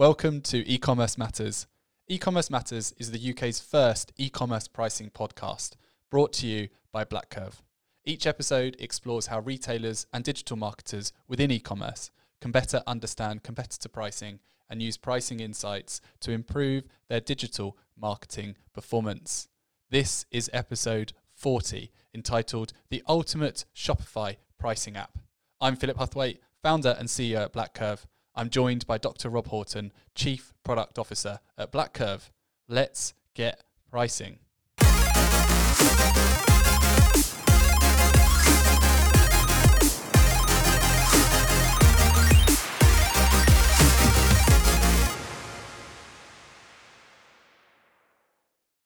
Welcome to E-commerce Matters. E-commerce Matters is the UK's first e-commerce pricing podcast, brought to you by BlackCurve. Each episode explores how retailers and digital marketers within e-commerce can better understand competitor pricing and use pricing insights to improve their digital marketing performance. This is episode 40, entitled The Ultimate Shopify Pricing App. I'm Philip Huthwaite, founder and CEO at BlackCurve. I'm joined by Dr. Rob Horton, Chief Product Officer at BlackCurve. Let's get pricing.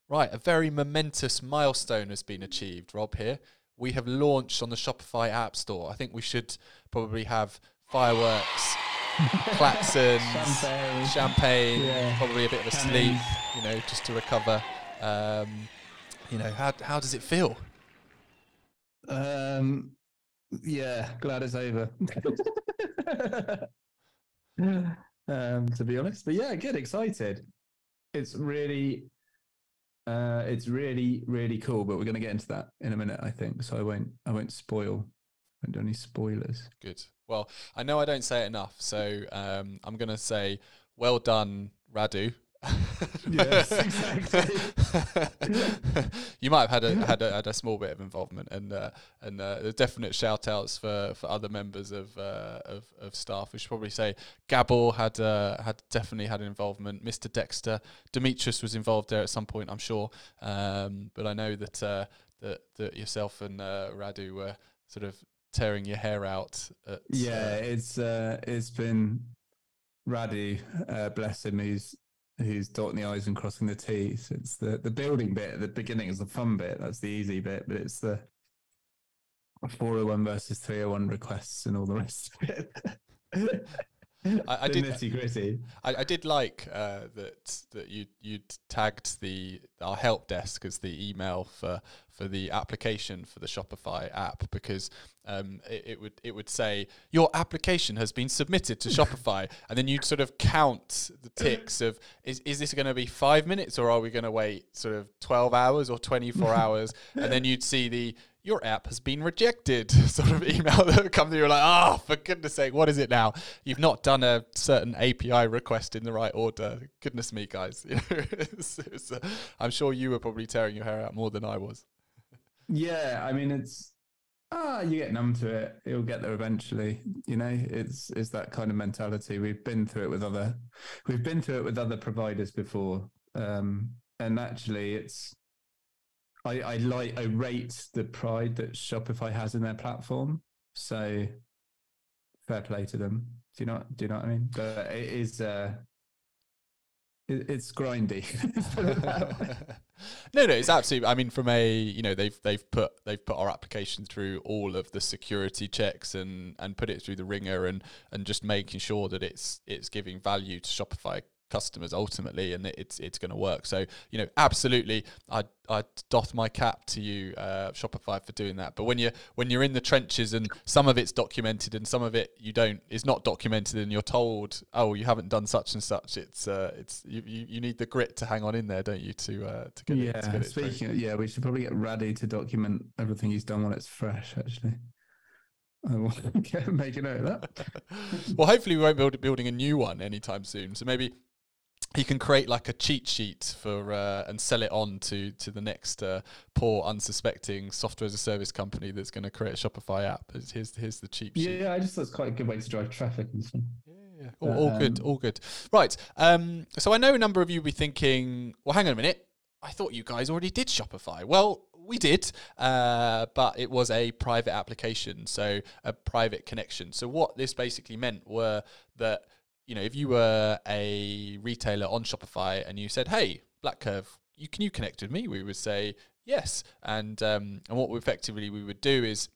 Right, a very momentous milestone has been achieved, Rob, here. We have launched on the Shopify App Store. I think we should probably have fireworks, klaxons, Champagne. champagne, Yeah. probably a bit of a sleep, you know, just to recover. Um, you know, how, how does it feel? Um, yeah, glad it's over. um, to be honest, but yeah, good, excited. It's really, uh, it's really, really cool. But we're going to get into that in a minute, I think. So I won't, I won't spoil, I won't do any spoilers. Good. Well, I know I don't say it enough, so um, I'm going to say, well done, Radu. Yes, exactly. you might have had a had a, had a small bit of involvement, and uh, and uh, definite shout outs for, for other members of, uh, of of staff. We should probably say Gabor had uh, had definitely had involvement. Mr. Dexter, Demetrius was involved there at some point, I'm sure. Um, but I know that uh, that that yourself and uh, Radu were sort of tearing your hair out. At, Yeah, uh, it's uh, it's been Radu, uh, bless him, who's who's dotting the i's and crossing the t's. It's the the building bit at the beginning is the fun bit. That's the easy bit, but it's the 401 versus 301 requests and all the rest of it. I- I did- nitty gritty. I, I did like uh, that that you you tagged the our help desk as the email for for the application for the Shopify app because um, it, it would it would say your application has been submitted to Shopify and then you'd sort of count the ticks of is is this going to be five minutes or are we going to wait sort of twelve hours or twenty four hours and then you'd see the your app has been rejected sort of email that would come through. You're like, oh, for goodness sake, what is it now? You've not done a certain API request in the right order. Goodness me, guys. You it's- it's, uh, I'm sure you were probably tearing your hair out more than I was. Yeah, I mean it's ah, you get numb to it. You'll get there eventually. You know, it's it's that kind of mentality. We've been through it with other, we've been through it with other providers before, um, and actually, it's. I, I like I rate the pride that Shopify has in their platform. So, fair play to them. Do you know? Do you know what I mean? But it is. Uh, it, it's grindy. No, no, it's absolutely. I mean, from a you know they've they've put they've put our application through all of the security checks and and put it through the ringer and and just making sure that it's it's giving value to Shopify customers ultimately and it- it's it's going to work. So you know, absolutely, I I doth my cap to you, uh, Shopify, for doing that. But when you when you're in the trenches and some of it's documented and some of it you don't is not documented and you're told, oh, you haven't done such and such. It's uh, it's you, you, you need the grit to hang on in there, don't you, to uh, to get it, to yeah. it. Speaking, of, yeah, we should probably get ready to document everything he's done when it's fresh. Actually, I will make a note of that. well, hopefully we won't be building a new one anytime soon. So maybe you can create like a cheat sheet for uh, and sell it on to to the next uh, poor unsuspecting software as a service company that's going to create a Shopify app. Here's here's the cheap sheet. Yeah, I just thought it's quite a good way to drive traffic and stuff. Yeah, all, all good, Um, all good. Right. Um, so I know a number of you will be thinking, well, hang on a minute. I thought you guys already did Shopify. Well, we did, uh, but it was a private application, so a private connection. So what this basically meant were that you know if you were a retailer on Shopify and you said, "Hey, BlackCurve, you can you connect with me?" We would say yes, and um, and what we effectively we would do is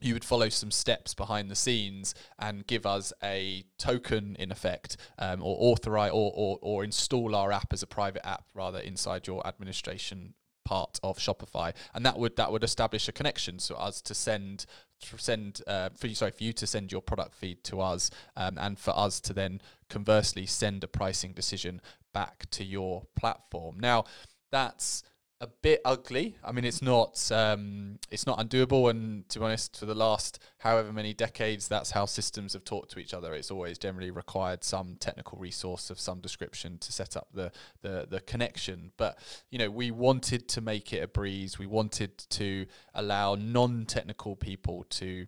you would follow some steps behind the scenes and give us a token in effect um, or authorize or, or, or install our app as a private app rather inside your administration part of Shopify and that would that would establish a connection so as to send send uh, for you sorry for you to send your product feed to us um, and for us to then conversely send a pricing decision back to your platform. Now, that's a bit ugly. I mean, it's not um, it's not undoable, and to be honest, for the last however many decades, that's how systems have talked to each other. It's always generally required some technical resource of some description to set up the the, the connection. But you know, we wanted to make it a breeze. We wanted to allow non-technical people to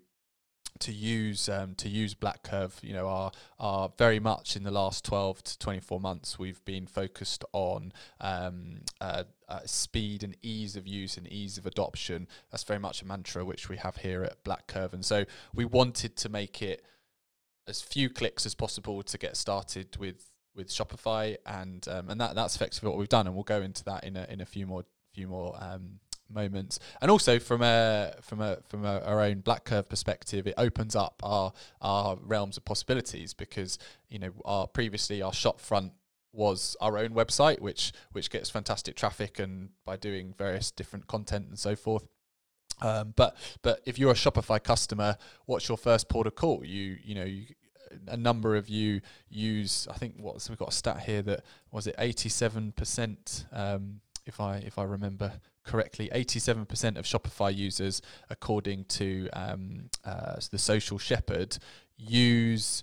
to use um, to use BlackCurve, you know, are are very much in the last twelve to twenty four months. We've been focused on um, uh, uh, speed and ease of use and ease of adoption. That's very much a mantra which we have here at BlackCurve, and so we wanted to make it as few clicks as possible to get started with with Shopify, and um, and that that's effectively what we've done, and we'll go into that in a in a few more few more um, moments and also from a from a from a, our own BlackCurve perspective it opens up our our realms of possibilities because you know our previously our shop front was our own website which which gets fantastic traffic and by doing various different content and so forth um, but but if you're a Shopify customer, what's your first port of call? You you know you, a number of you use. I think what so we've got a stat here that was it eighty seven percent. Um, if I if I remember correctly, 87% of Shopify users, according to um, uh, the Social Shepherd, use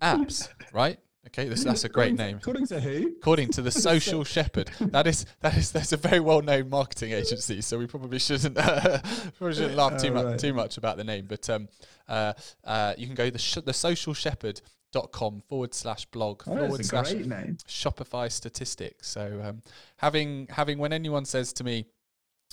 apps, right? Okay, this, that's a great name. According to who? According to the Social Shepherd. That is that is that's a very well known marketing agency. So we probably shouldn't uh, probably shouldn't laugh too oh, much right. too much about the name. But um, uh, uh, you can go the sh- the Social Shepherd dot com forward slash blog oh, forward slash. Shopify statistics. So um, having having when anyone says to me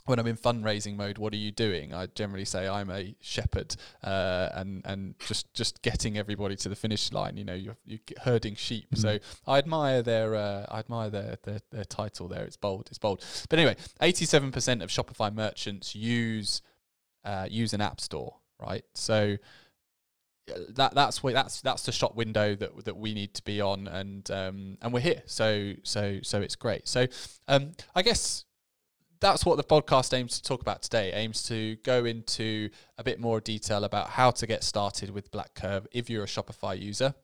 when I'm in fundraising mode, what are you doing? I generally say I'm a shepherd, uh, and and just just getting everybody to the finish line. You know, you're, you're herding sheep. Mm. So I admire their uh, I admire their, their their title there. It's bold. It's bold. But anyway, 87% of Shopify merchants use uh, use an app store, right? So that that's where that's that's the shop window that that we need to be on and um and we're here. So so so it's great. So um i guess that's what the podcast aims to talk about today. Aims to go into a bit more detail about how to get started with BlackCurve if you're a shopify user.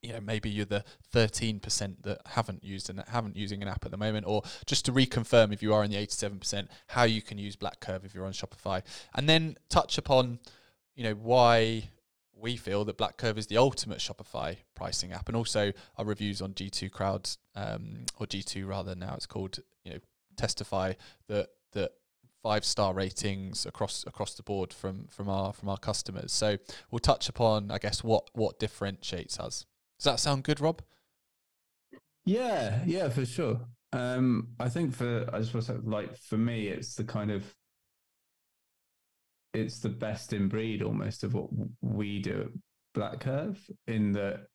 You know maybe you're the 13% that haven't used and haven't using an app at the moment or just to reconfirm if you are in the 87% how you can use BlackCurve if you're on shopify. And then touch upon you know why we feel that BlackCurve is the ultimate Shopify pricing app, and also our reviews on G2 Crowd um, or G2 rather now it's called you know testify that that five star ratings across across the board from from our from our customers. So we'll touch upon I guess what what differentiates us. Does that sound good, Rob? Yeah, yeah, for sure. Um, I think for I say, like for me, it's the kind of it's the best in breed almost of what we do at BlackCurve. In that,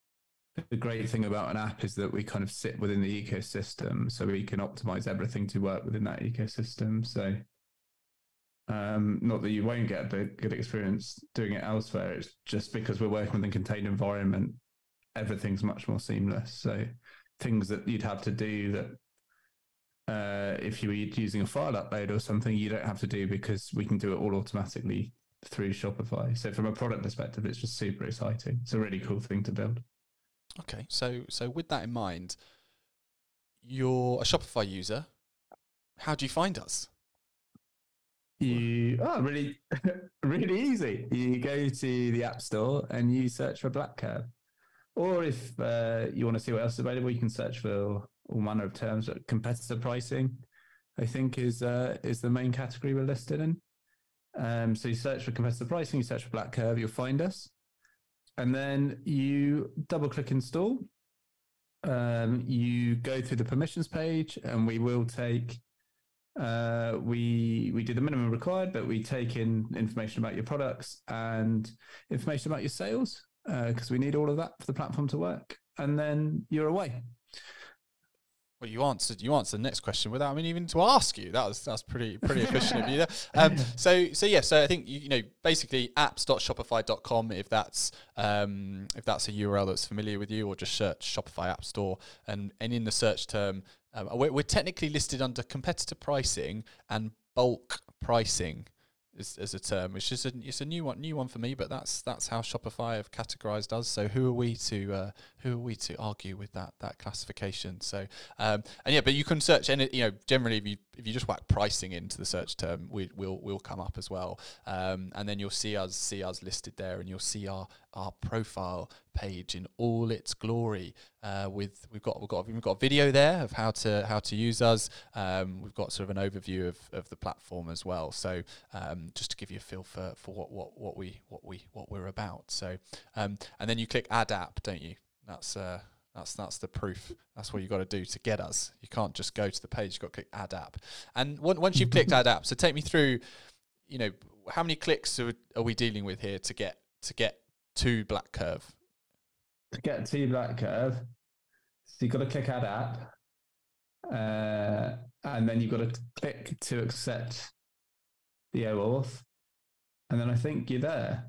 the great thing about an app is that we kind of sit within the ecosystem, so we can optimize everything to work within that ecosystem. So, um, not that you won't get a good experience doing it elsewhere. It's just because we're working within a contained environment, everything's much more seamless. So, things that you'd have to do that uh, if you were using a file upload or something, you don't have to do because we can do it all automatically through Shopify. So from a product perspective, it's just super exciting. It's a really cool thing to build. Okay, so so with that in mind, you're a Shopify user. How do you find us? You oh really really easy. You go to the App Store and you search for BlackCurve. Or if uh, you want to see what else is available, you can search for all manner of terms. Competitor pricing, I think, is uh, is the main category we're listed in. Um, so you search for competitor pricing, you search for BlackCurve, you'll find us, and then you double click install. Um, you go through the permissions page, and we will take. Uh, we we do the minimum required, but we take in information about your products and information about your sales because uh, we need all of that for the platform to work. And then you're away. Well, you answered you answered the next question without I mean even to ask you. That was that's pretty pretty efficient of you there. Um, so so yeah, so I think you, you know basically apps.shopify.com if that's um, if that's a URL that's familiar with you, or just search Shopify App Store and and in the search term, um, we're, we're technically listed under competitor pricing and bulk pricing as, as a term, which is a, it's a new one, new one for me. But that's that's how Shopify have categorized us. So who are we to uh, who are we to argue with that that classification? So um, and yeah, but you can search any you know generally if you if you just whack pricing into the search term, we will will come up as well. Um, and then you'll see us see us listed there, and you'll see our our profile page in all its glory. Uh, with we've got we've got we've got a video there of how to how to use us. Um, we've got sort of an overview of, of the platform as well. So um, just to give you a feel for, for what, what what we what we what we're about. So um, and then you click add app, don't you? That's uh, that's that's the proof. That's what you got to do to get us. You can't just go to the page. You've got to click add app. And once you've clicked add app, so take me through. You know, how many clicks are, are we dealing with here to get to get to BlackCurve? To get to BlackCurve, so you've got to click add app, uh, and then you've got to click to accept the OAuth, and then I think you're there.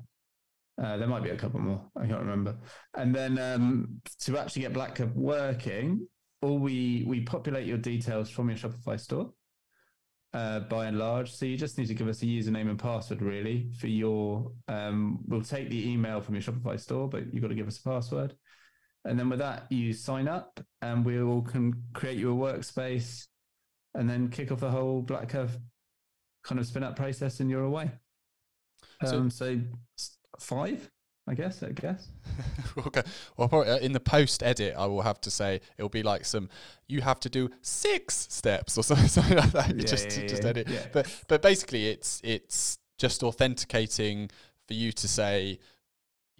Uh, there might be a couple more. I can't remember. And then um, to actually get BlackCurve working, all we we populate your details from your Shopify store. Uh, by and large, so you just need to give us a username and password really for your. Um, we'll take the email from your Shopify store, but you've got to give us a password. And then with that, you sign up, and we will can create you a workspace, and then kick off the whole BlackCurve kind of spin up process, and you're away. Um, so, so five, I guess. I guess. okay. Well, probably, uh, in the post edit, I will have to say it'll be like some. You have to do six steps or something, something like that. Yeah, just yeah, just edit. yeah. But but basically, it's it's just authenticating for you to say.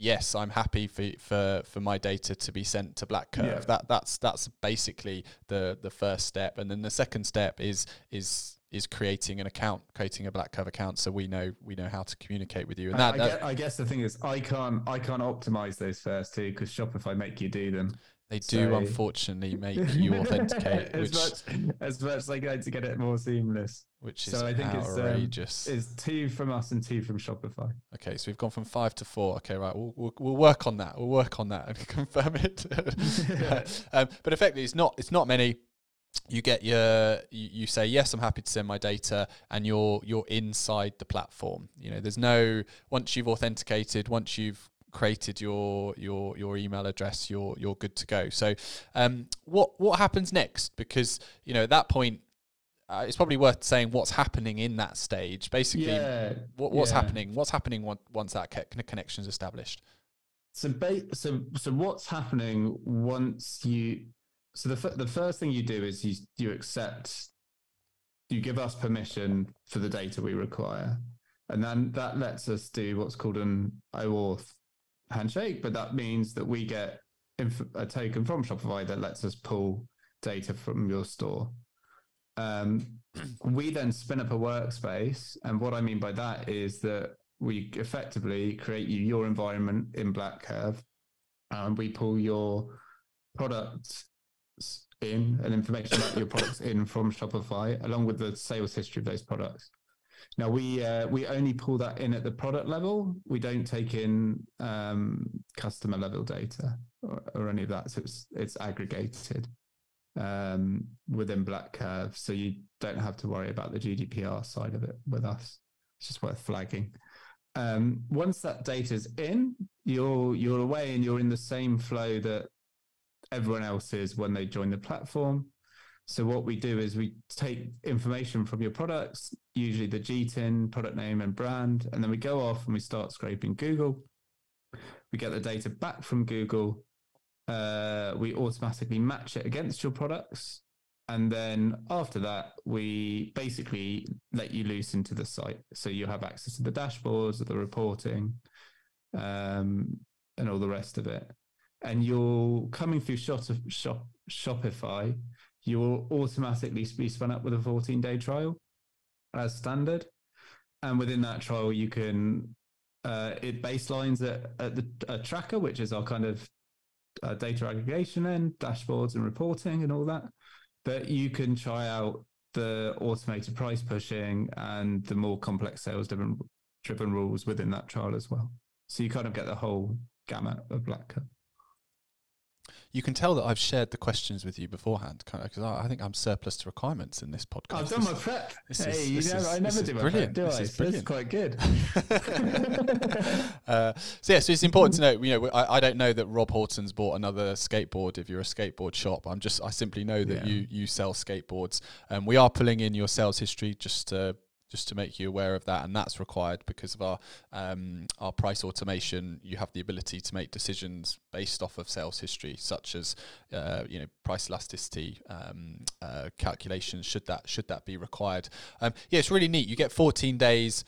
Yes, I'm happy for, for, for my data to be sent to BlackCurve. Yeah. That that's that's basically the the first step, and then the second step is is is creating an account, creating a BlackCurve account, so we know we know how to communicate with you. And I, that, I, that guess, I guess the thing is, I can't I can't optimize those first two because Shopify make you do them. they do so- unfortunately make you authenticate, as which much as much as they go to get it more seamless. which is so I think it's, um, outrageous. Is two from us and two from Shopify. okay, so we've gone from five to four. Okay, right, we'll we'll, we'll work on that. We'll work on that and confirm it. um, but effectively, it's not it's not many. You get your you, you say yes, I'm happy to send my data, and you're you're inside the platform. You know, there's no once you've authenticated, once you've created your your your email address, you're you're good to go. So, um, what what happens next? Because you know at that point, uh, it's probably worth saying what's happening in that stage. Basically, yeah. what, what's yeah. happening? What's happening once once that co- connection is established? So, ba- so, so what's happening once you? So the f- the first thing you do is you you accept, you give us permission for the data we require, and then that lets us do what's called an OAuth handshake. But that means that we get inf- a token from Shopify that lets us pull data from your store. Um, we then spin up a workspace, and what I mean by that is that we effectively create you your environment in BlackCurve, and we pull your products in and information about your products in from Shopify, along with the sales history of those products. Now we uh, we only pull that in at the product level. We don't take in um, customer level data or, or any of that. So it's it's aggregated um, within BlackCurve, so you don't have to worry about the GDPR side of it with us. It's just worth flagging. Um, once that data's in, you're you're away and you're in the same flow that everyone else is when they join the platform. So what we do is we take information from your products, usually the GTIN, product name and brand, and then we go off and we start scraping Google. We get the data back from Google. Uh, we automatically match it against your products. And then after that, we basically let you loose into the site. So you have access to the dashboards, the reporting, um, and all the rest of it. And you're coming through shop, shop, Shopify, you will automatically be spun up with a 14 day trial as standard. And within that trial, you can, uh, it baselines at, at the a tracker, which is our kind of uh, data aggregation end, dashboards and reporting and all that. But you can try out the automated price pushing and the more complex sales driven, driven rules within that trial as well. So you kind of get the whole gamut of Black. You can tell that I've shared the questions with you beforehand, because I, I, think I'm surplus to requirements in this podcast. I've done this, my prep. This hey, is, you know, is, I never do my brilliant. prep, do this I? Is brilliant. quite good. uh, so yeah, so it's important to know. You know, I, I, don't know that Rob Horton's bought another skateboard. If you're a skateboard shop, I'm just I simply know that yeah. you you sell skateboards. Um, we are pulling in your sales history just to just to make you aware of that, and that's required because of our um, our price automation. You have the ability to make decisions based off of sales history, such as uh, you know price elasticity um, uh, calculations. Should that should that be required? Um, yeah, it's really neat. You get 14 days.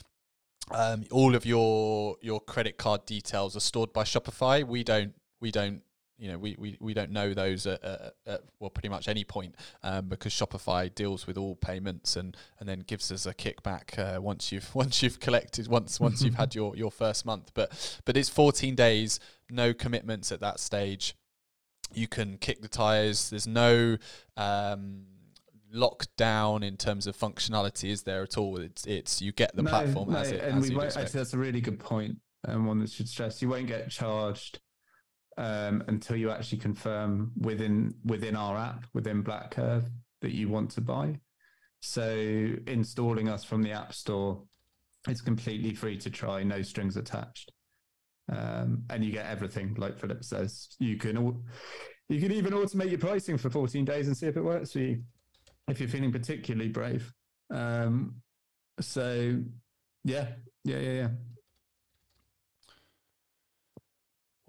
Um, all of your your credit card details are stored by Shopify. We don't we don't you know we, we, we don't know those at, at, at well pretty much any point um, because Shopify deals with all payments and, and then gives us a kickback uh, once you've once you've collected once once you've had your, your first month. But but it's 14 days no commitments at that stage. You can kick the tires. There's no um, lockdown in terms of functionality is there at all? It's it's you get the no, platform no, as it and as we won't, actually that's a really good point and one that should stress. You won't get charged um, until you actually confirm within within our app within BlackCurve that you want to buy. So installing us from the App Store, it's completely free to try, no strings attached, um, and you get everything. Like Philip says, you can all, you can even automate your pricing for 14 days and see if it works for you if you're feeling particularly brave. Um, so yeah, yeah, yeah, yeah.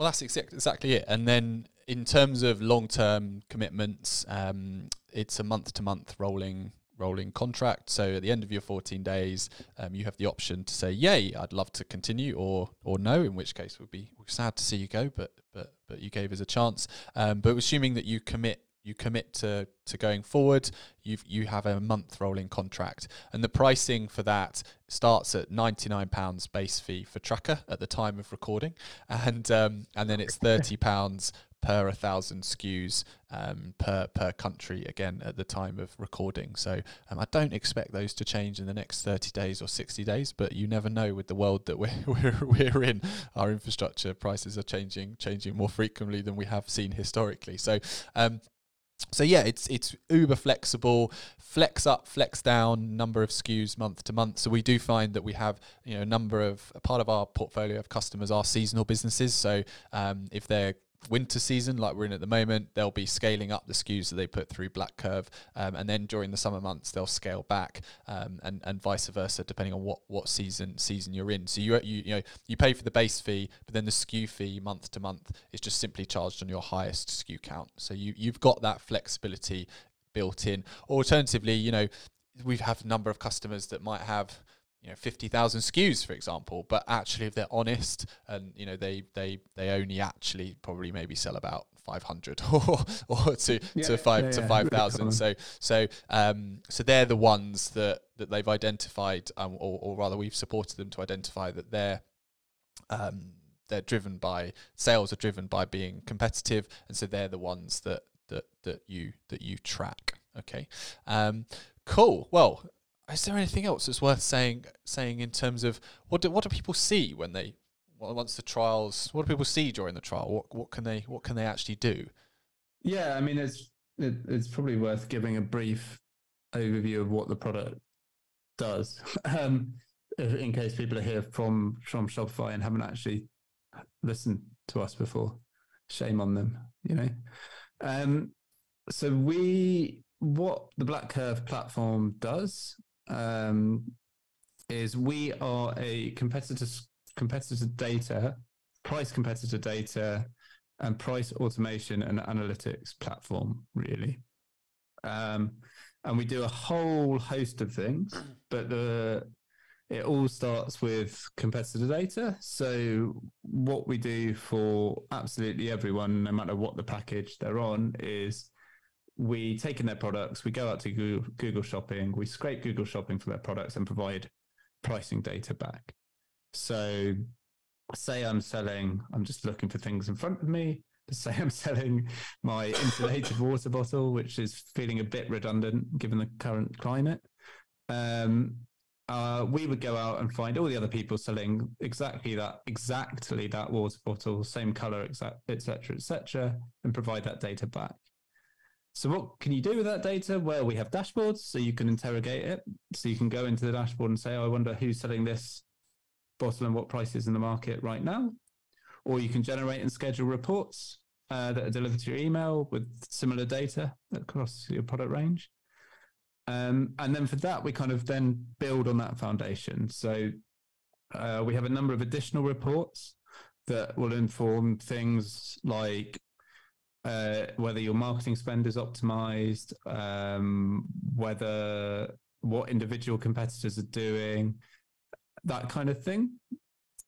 Well, that's exact, exactly it. And then in terms of long term commitments, um, it's a month to month rolling rolling contract. So at the end of your 14 days, um, you have the option to say, "Yay, I'd love to continue," or or no. In which case, we'd be sad to see you go, but but but you gave us a chance. Um, but assuming that you commit you commit to to going forward you you have a month rolling contract and the pricing for that starts at 99 pounds base fee for tracker at the time of recording and um, and then it's 30 pounds per a thousand SKUs um, per per country again at the time of recording. So um, I don't expect those to change in the next 30 days or 60 days, but you never know with the world that we're we're, we're in. Our infrastructure prices are changing changing more frequently than we have seen historically. So um, so yeah, it's it's uber flexible, flex up, flex down, number of SKUs month to month. So we do find that we have you know a number of a part of our portfolio of customers are seasonal businesses. So um, if they're winter season like we're in at the moment they'll be scaling up the SKUs that they put through BlackCurve um, and then during the summer months they'll scale back um, and and vice versa depending on what what season season you're in. So you you you know you pay for the base fee but then the SKU fee month to month is just simply charged on your highest SKU count. So you you've got that flexibility built in. Alternatively you know we have a number of customers that might have you know 50,000 SKUs for example but actually if they're honest and you know they they they only actually probably maybe sell about 500 or or to yeah, to 5 yeah, to yeah. 5,000 so so um so they're the ones that that they've identified um, or or rather we've supported them to identify that they're um they're driven by sales are driven by being competitive and so they're the ones that that that you that you track. Okay. Um cool. Well is there anything else that's worth saying saying in terms of what do what do people see when they once the trials what do people see during the trial? What what can they what can they actually do? Yeah i mean it's it, it's probably worth giving a brief overview of what the product does um, in case people are here from from shopify and haven't actually listened to us before. Shame on them you know? Um, so we what the BlackCurve platform does um, is we are a competitor competitor data, price competitor data, and price automation and analytics platform, really. Um, and we do a whole host of things, but the it all starts with competitor data. So what we do for absolutely everyone, no matter what the package they're on, is we take in their products, we go out to Google, Google Shopping, we scrape Google Shopping for their products and provide pricing data back. So, say I'm selling, I'm just looking for things in front of me. Say I'm selling my insulated water bottle, which is feeling a bit redundant given the current climate. Um, uh, we would go out and find all the other people selling exactly that, exactly that water bottle, same color, exact, etc., etc., and provide that data back. So what can you do with that data? Well, we have dashboards, so you can interrogate it. So you can go into the dashboard and say, oh, I wonder who's selling this bottle and what price is in the market right now. Or you can generate and schedule reports uh, that are delivered to your email with similar data across your product range. Um, and then for that, we kind of then build on that foundation. So uh, we have a number of additional reports that will inform things like uh, whether your marketing spend is optimized, um, whether what individual competitors are doing, that kind of thing.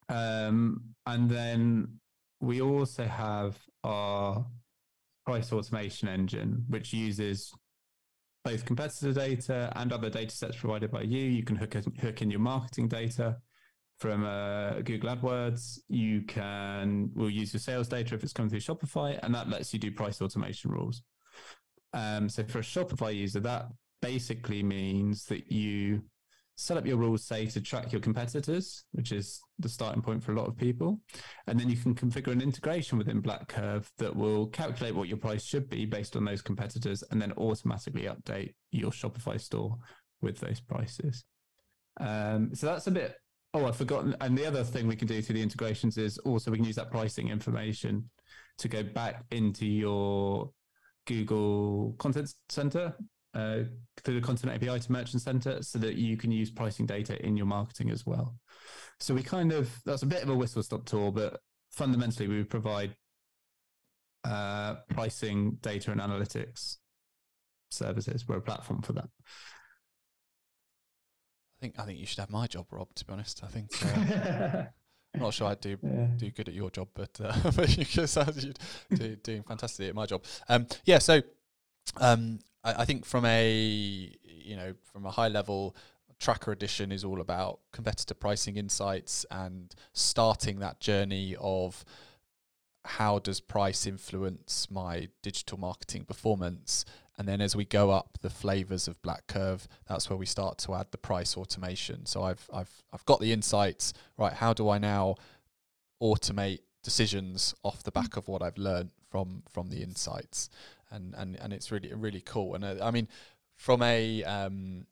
Um, and then we also have our price automation engine, which uses both competitor data and other data sets provided by you. You can hook, hook in your marketing data from uh, Google AdWords. You can will use your sales data if it's coming through Shopify, and that lets you do price automation rules. Um, so for a Shopify user, that basically means that you set up your rules, say, to track your competitors, which is the starting point for a lot of people. And then you can configure an integration within BlackCurve that will calculate what your price should be based on those competitors and then automatically update your Shopify store with those prices. Um, so that's a bit Oh, I've forgotten. And the other thing we can do through the integrations is also we can use that pricing information to go back into your Google Content Center uh, through the Content API to Merchant Center so that you can use pricing data in your marketing as well. So we kind of, that's a bit of a whistle stop tour, but fundamentally we provide uh, pricing data and analytics services. We're a platform for that think I think you should have my job, Rob. To be honest, I think uh, I'm not sure I'd do yeah. do good at your job, but uh, but you do, doing fantastic at my job. Um, yeah, so um, I, I think from a you know from a high level tracker edition is all about competitor pricing insights and starting that journey of how does price influence my digital marketing performance and then as we go up the flavors of BlackCurve, that's where we start to add the price automation. So I've I've I've got the insights, right? How do I now automate decisions off the back of what I've learned from from the insights? And and and it's really really cool. And uh, I mean, from a um,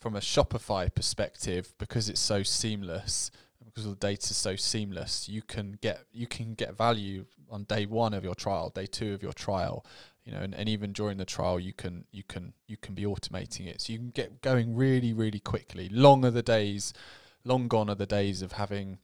from a Shopify perspective, because it's so seamless, because the data is so seamless, you can get you can get value on day one of your trial, day two of your trial, you know, and, and even during the trial, you can you can you can be automating it, so you can get going really really quickly. Long are the days, long gone are the days of having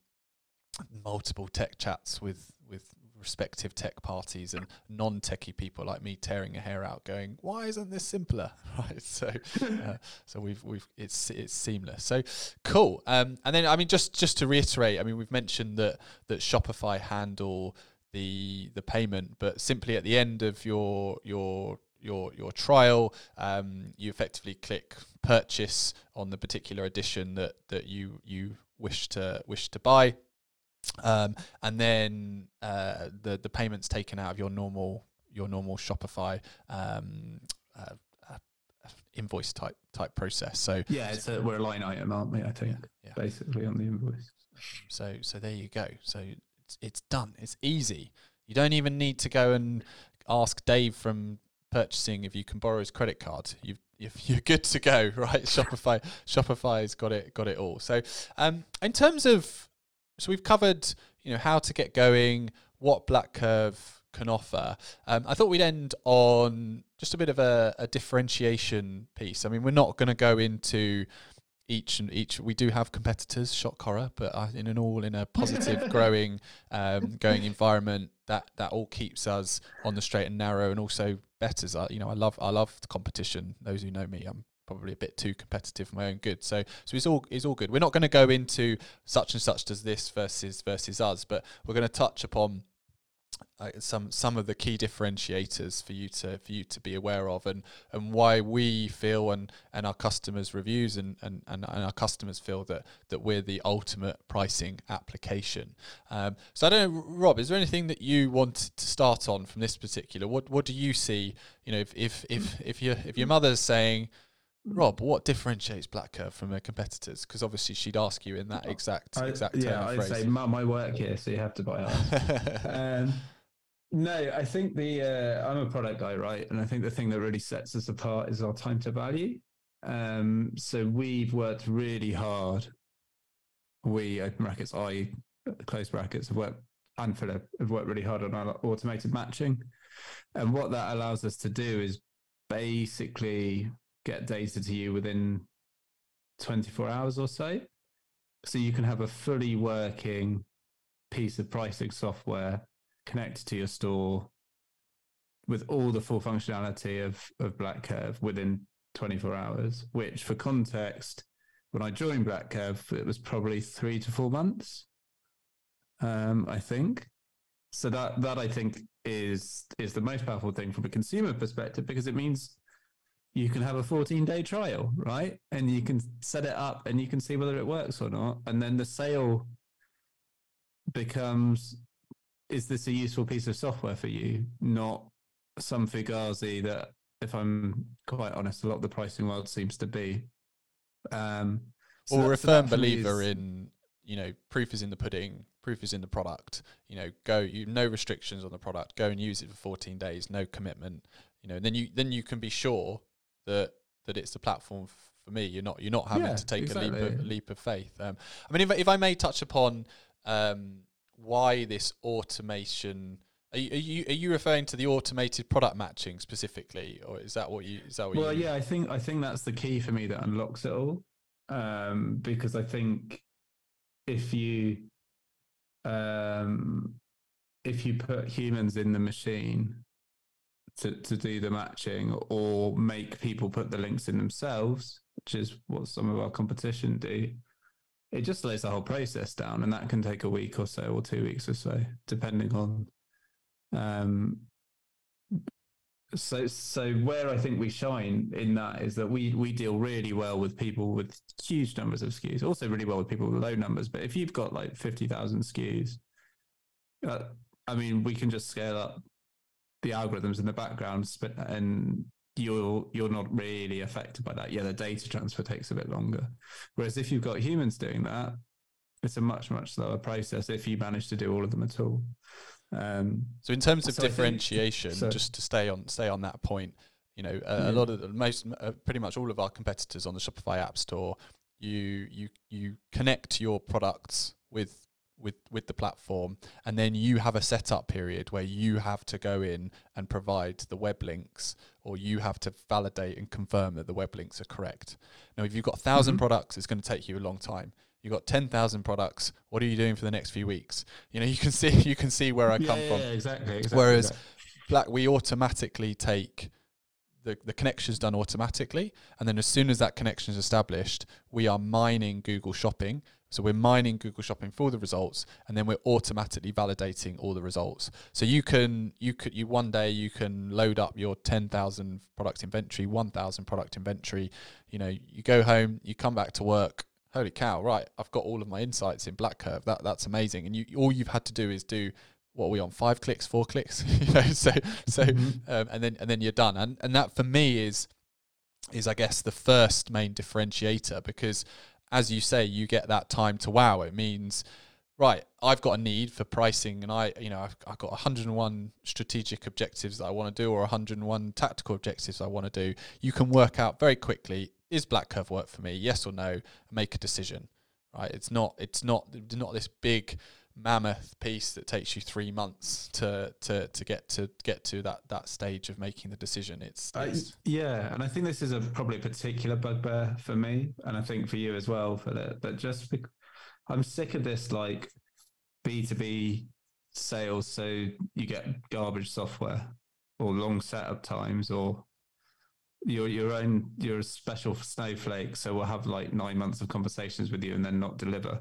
multiple tech chats with with respective tech parties and non-techie people like me tearing a hair out going why isn't this simpler? Right? So uh, so we've we've it's it's seamless. So cool. Um, and then i mean just just to reiterate i mean we've mentioned that that shopify handle the the payment, but simply at the end of your your your your trial, um, you effectively click purchase on the particular edition that that you you wish to wish to buy, um, and then uh, the the payments taken out of your normal your normal Shopify. Um, uh, uh, invoice type type process. So yeah, it's a, we're a line item, aren't we? I think yeah, yeah. basically on the invoice. So so there you go. So it's it's done. It's easy. You don't even need to go and ask Dave from purchasing if you can borrow his credit card. You've if you're good to go, right? Shopify Shopify's got it got it all. So um, in terms of so we've covered you know how to get going, what BlackCurve can offer. Um, I thought we'd end on just a bit of a, a differentiation piece. I mean, we're not going to go into each and each we do have competitors shock horror but uh, in an all in a positive growing um, going environment that that all keeps us on the straight and narrow and also betters. Us you know i love i love the competition. Those who know me i'm probably a bit too competitive for my own good. So so it's all it's all good. We're not going to go into such and such does this versus versus us but we're going to touch upon uh, some some of the key differentiators for you to for you to be aware of and and why we feel and and our customers reviews and and, and, our customers feel that that we're the ultimate pricing application. Um, so I don't know Rob is there anything that you want to start on from this particular? What what do you see you know if if if, if your if your mother's saying Rob, what differentiates BlackCurve from their competitors? Because obviously she'd ask you in that exact I- exact yeah, I'd phrase. say, Mum, I work here, so you have to buy ours. um, no, I think the uh, I'm a product guy, right? And I think the thing that really sets us apart is our time to value. Um, so we've worked really hard. We open brackets, I close brackets have worked and Philip have worked really hard on our automated matching. And what that allows us to do is basically get data to you within 24 hours or so. So you can have a fully working piece of pricing software connected to your store with all the full functionality of, of BlackCurve within 24 hours, which for context, when I joined BlackCurve, it was probably three to four months. Um, I think. So that that I think is is the most powerful thing from a consumer perspective because it means you can have a 14 day trial, right? And you can set it up and you can see whether it works or not. And then the sale becomes is this a useful piece of software for you? Not some Fugazi that, if I'm quite honest, a lot of the pricing world seems to be. Um, so or that- a firm believer is- in you know proof is in the pudding proof is in the product you know go you no restrictions on the product go and use it for 14 days no commitment you know then you then you can be sure that that it's the platform f- for me. You're not you're not having Yeah, to take a leap of, leap of faith. Um, i mean if, I- if i may touch upon um, why this automation are you, are you are you referring to the automated product matching specifically or is that what you is that what Well, yeah, I think I think that's the key for me that unlocks it all. Um, because I think if you um, if you put humans in the machine to to do the matching, or make people put the links in themselves, which is what some of our competition do, it just slows the whole process down, and that can take a week or so, or two weeks or so, depending on um, so so where I think we shine in that is that we we deal really well with people with huge numbers of SKUs, also really well with people with low numbers. But if you've got like fifty thousand SKUs, uh, I mean, we can just scale up the algorithms in the background, and you're you're not really affected by that. Yeah, the data transfer takes a bit longer. Whereas if you've got humans doing that, it's a much much slower process if you manage to do all of them at all. Um, So in terms of So I think- differentiation, so- just to stay on stay on that point, you know, a, a lot of the, most, uh, pretty much all of our competitors on the Shopify App Store, you you you connect your products with with with the platform, and then you have a setup period where you have to go in and provide the web links, or you have to validate and confirm that the web links are correct. Now, if you've got 1000 Mhm. products, it's going to take you a long time. You've got ten thousand products. What are you doing for the next few weeks? You know, you can see you can see where I yeah, come yeah, from. yeah, exactly, exactly. Whereas that. Black, we automatically take the, the connection's done automatically. And then as soon as that connection is established, we are mining Google Shopping. So we're mining Google Shopping for the results, and then we're automatically validating all the results. So you can you could you one day you can load up your ten thousand product inventory, one thousand product inventory. You know, you go home, you come back to work. Holy cow! Right, I've got all of my insights in BlackCurve. That that's amazing. And you all you've had to do is do what are we on five clicks, four clicks, you know. So so Mhm. um, and then and then you're done. And and that for me is is I guess the first main differentiator because as you say, you get that time to wow. It means right, I've got a need for pricing, and I you know I've, I've got 101 strategic objectives that I want to do, or 101 tactical objectives I want to do. You can work out very quickly is BlackCurve work for me, yes or no, make a decision. Right, it's not it's not not this big mammoth piece that takes you three months to to to get to get to that that stage of making the decision. It's, Uh, it's yeah, and I think this is a probably a particular bugbear for me, and I think for you as well, Philip. But just bec- I'm sick of this like B two B sales, so you get garbage software or long setup times, or your your own you're a special snowflake, so we'll have like nine months of conversations with you and then not deliver.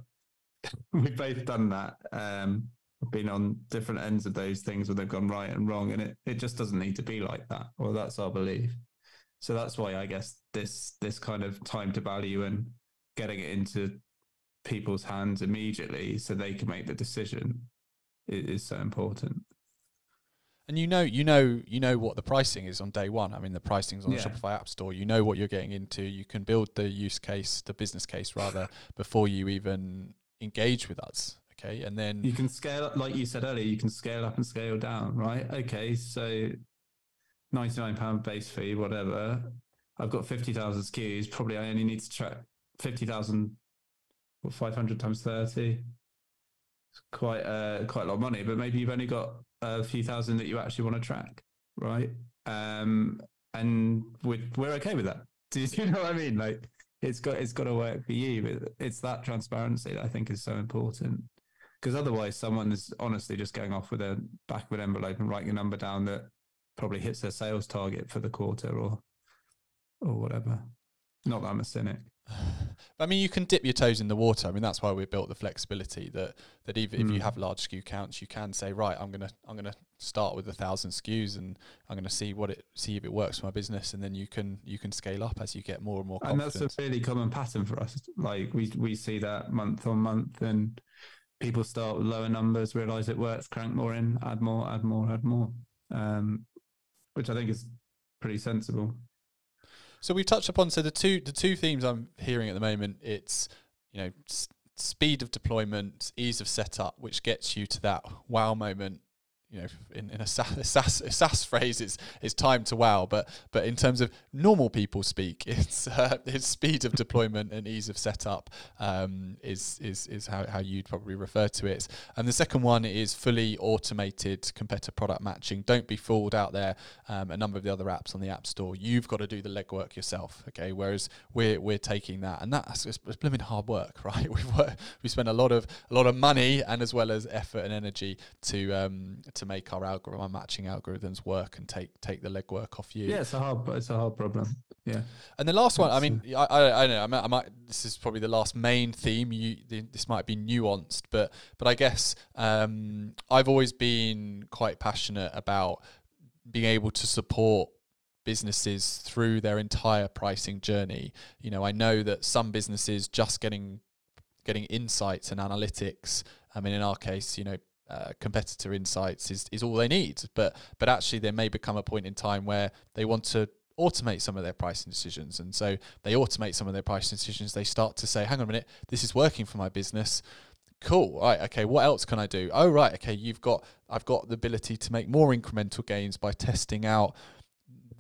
We've both done that. Um, been on different ends of those things where they've gone right and wrong, and it, it just doesn't need to be like that. Well, that's our belief. So that's why I guess this this kind of time to value and getting it into people's hands immediately so they can make the decision is, is so important. And you know, you know, you know what the pricing is on day one. I mean, the pricing's on Yeah. the Shopify App Store. You know what you're getting into. You can build the use case, the business case rather, before you even engage with us. Okay, and then You can scale up, like you said earlier, you can scale up and scale down, right? Okay, so £99 base fee, whatever. I've got 50,000 SKUs. Probably I only need to track 50,000 or 500 times 30. It's quite, uh, quite a lot of money, but maybe you've only got a few thousand that you actually want to track, right? Um, and we're, we're okay with that. Do you know what I mean? Like, it's got it's got to work for you, but it's that transparency that I think is so important because otherwise someone is honestly just going off with a back of an envelope and writing a number down that probably hits their sales target for the quarter or or whatever. Not that I'm a cynic. I mean, you can dip your toes in the water. I mean, that's why we built the flexibility that that even if you Mm. have large SKU counts, you can say, right, I'm gonna I'm gonna start with a thousand SKUs and I'm gonna see what it see if it works for my business, and then you can you can scale up as you get more and more And confidence. that's a really common pattern for us. Like we we see that month on month and people start with lower numbers, realize it works, crank more in, add more, add more, add more. Um, which I think is pretty sensible. So we've touched upon so the two the two themes I'm hearing at the moment. It's you know s- speed of deployment, ease of setup, which gets you to that wow moment. You know, in, in a, SaaS, a SaaS phrase, it's it's time to wow. But but in terms of normal people speak, it's uh, it's speed of deployment and ease of setup um, is is is how, how you'd probably refer to it. And the second one is fully automated competitor product matching. Don't be fooled out there. Um, a number of the other apps on the App Store, you've got to do the legwork yourself. Okay, whereas we're we're taking that, and that's it's, it's blooming hard work, right? We've worked, we spent a lot of a lot of money and as well as effort and energy to um, to make our algorithm, our matching algorithms work and take take the legwork off you. Yeah, it's a hard it's a hard problem. Yeah. And the last one, I mean, I, I, I know, I might, I might, this is probably the last main theme. You, this might be nuanced, but, but I guess um, I've always been quite passionate about being able to support businesses through their entire pricing journey. You know, I know that some businesses just getting, getting insights and analytics. I mean, in our case, you know, uh, competitor insights is, is all they need. But but actually, there may become a point in time where they want to automate some of their pricing decisions, and so they automate some of their pricing decisions. They start to say, "Hang on a minute, this is working for my business." Cool. Right. Okay. What else can I do? Oh, right. Okay. You've got. I've got the ability to make more incremental gains by testing out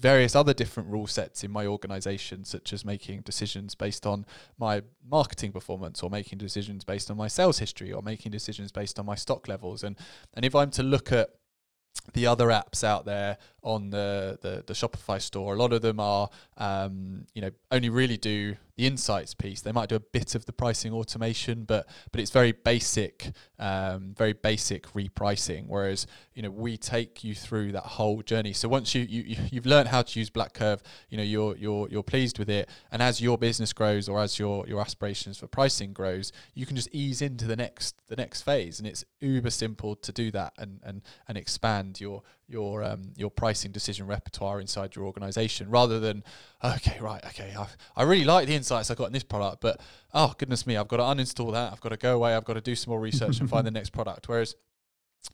various other different rule sets in my organization, such as making decisions based on my marketing performance or making decisions based on my sales history or making decisions based on my stock levels. And and if I'm to look at the other apps out there on the, the, the Shopify store, a lot of them are, um, you know, only really do the insights piece. They might do a bit of the pricing automation, but but it's very basic, um, very basic repricing. Whereas you know we take you through that whole journey. So once you, you you- you've learned how to use BlackCurve, you know you're you're you're pleased with it, and as your business grows or as your your aspirations for pricing grows, you can just ease into the next the next phase, and it's uber simple to do that and and and expand your your um, your pricing decision repertoire inside your organization rather than okay right okay I I really like the insights I got in this product but oh goodness me I've got to uninstall that. I've got to go away. I've got to do some more research and find the next product. Whereas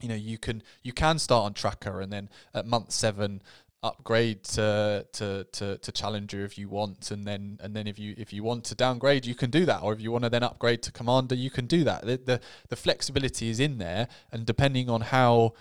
you know you can you can start on tracker and then at month 7 upgrade to, to to to challenger if you want. And then and then if you if you want to downgrade you can do that. Or if you want to then upgrade to commander you can do that. The the, the flexibility is in there. And depending on how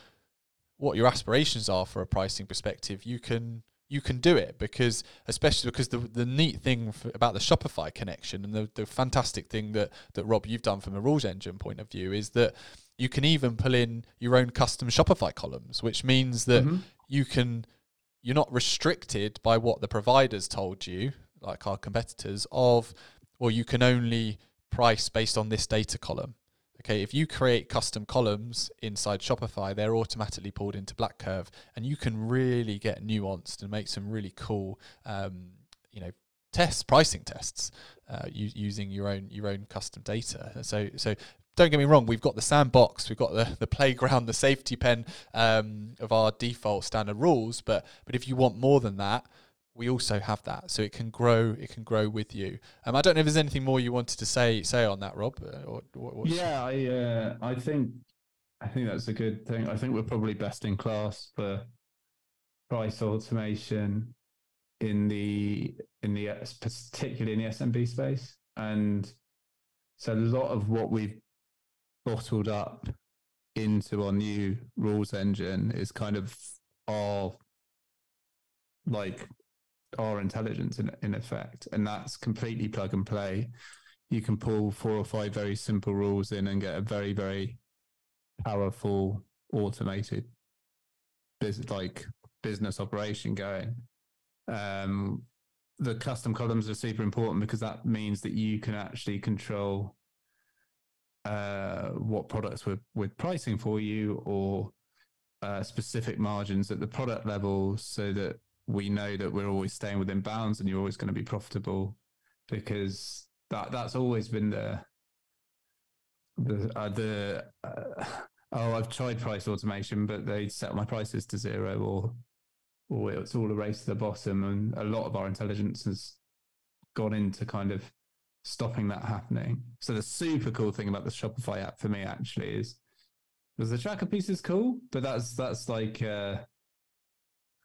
what your aspirations are for a pricing perspective, you can you can do it because especially because the the neat thing f about the Shopify connection and the, the fantastic thing that that Rob you've done from a rules engine point of view is that you can even pull in your own custom Shopify columns, which means that Mhm. you can you're not restricted by what the providers told you, like our competitors, of well, you can only price based on this data column. Okay, if you create custom columns inside Shopify, they're automatically pulled into BlackCurve, and you can really get nuanced and make some really cool, um, you know, tests, pricing tests, uh, u- using your own your own custom data. So so. Don't get me wrong. We've got the sandbox, we've got the, the playground, the safety pen um, of our default standard rules. But but if you want more than that, we also have that, so it can grow. It can grow with you. Um, I don't know if there's anything more you wanted to say say on that, Rob. Uh, or, what's- Yeah, I uh, I think I think that's a good thing. I think we're probably best in class for price automation in the in the particularly in the SMB space, and so a lot of what we've bottled up into our new rules engine is kind of our like our intelligence in, in effect and that's completely plug and play. You can pull four or five very simple rules in and get a very very powerful automated business like business operation going. Um, the custom columns are super important because that means that you can actually control uh, what products we're, we're pricing for you or uh, specific margins at the product level so that we know that we're always staying within bounds and you're always going to be profitable because that that's always been the the uh, the uh, oh I've tried price automation but they set my prices to zero or or it's all a race to the bottom and a lot of our intelligence has gone into kind of stopping that happening. So the super cool thing about the Shopify app for me actually is because the tracker piece is cool, but that's that's like uh,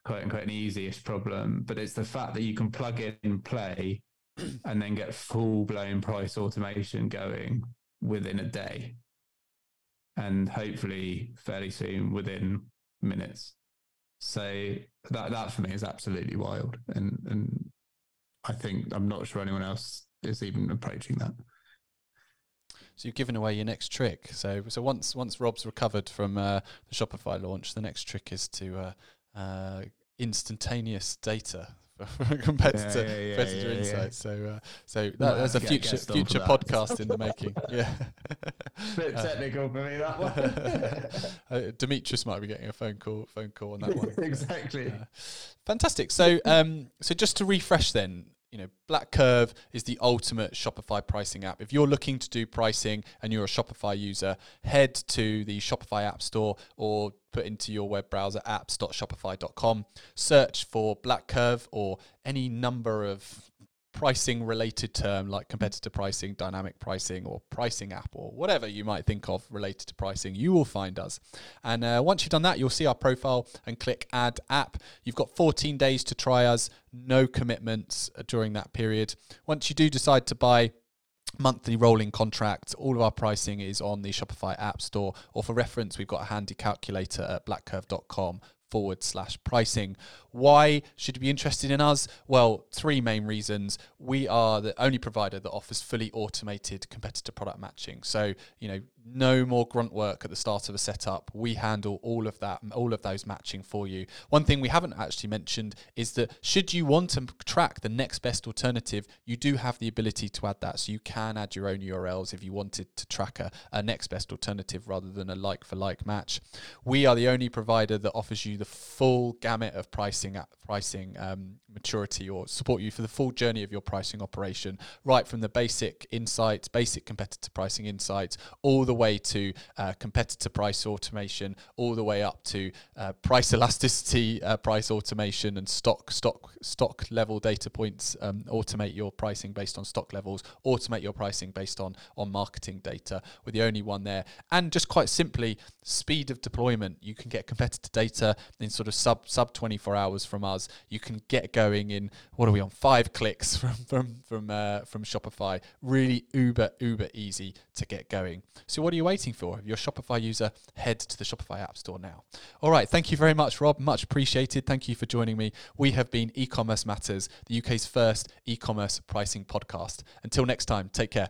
quite unquote an easy-ish problem. But it's the fact that you can plug in and play and then get full blown price automation going within a day. And hopefully fairly soon within minutes. So that that for me is absolutely wild. And and I think I'm not sure anyone else is even approaching that. So you've given away your next trick. So so once once Rob's recovered from uh, the Shopify launch, the next trick is to uh, uh, instantaneous data for competitor, yeah, yeah, competitor yeah, insights. So uh, so that, that's a future future podcast in the making. Yeah, bit technical for me that one. uh, Demetrius might be getting a phone call phone call on that one. exactly. fantastic. So um so just to refresh then, you know, BlackCurve is the ultimate Shopify pricing app. If you're looking to do pricing and you're a Shopify user, head to the Shopify App Store or put into your web browser apps.shopify.com, search for BlackCurve or any number of pricing related term like competitor pricing, dynamic pricing, or pricing app, or whatever you might think of related to pricing, you will find us. And uh, once you've done that, you'll see our profile and click add app. You've got 14 days to try us, no commitments uh, during that period. Once you do decide to buy, monthly rolling contracts. All of our pricing is on the Shopify App Store, or for reference, we've got a handy calculator at blackcurve.com forward slash pricing. Why should you be interested in us? Well, three main reasons. We are the only provider that offers fully automated competitor product matching. So, you know, no more grunt work at the start of a setup. We handle all of that, all of those matching for you. One thing we haven't actually mentioned is that should you want to track the next best alternative, you do have the ability to add that. So you can add your own URLs if you wanted to track a, a next best alternative rather than a like for like match. We are the only provider that offers you the full gamut of pricing pricing um, maturity or support you for the full journey of your pricing operation, right from the basic insights, basic competitor pricing insights, all the way to uh, competitor price automation, all the way up to uh, price elasticity, uh, price automation, and stock stock stock level data points. Um, automate your pricing based on stock levels. Automate your pricing based on on marketing data. We're the only one there, and just quite simply, speed of deployment. You can get competitor data in sort of sub sub 24 hours from us. You can get going in what are we on five clicks from from from uh, from Shopify. Really uber uber easy to get going. So what are you waiting for? If you're a Shopify user, head to the Shopify App Store now. All right, thank you very much, Rob. Much appreciated. Thank you for joining me. We have been E-commerce Matters, the UK's first e-commerce pricing podcast. Until next time, take care.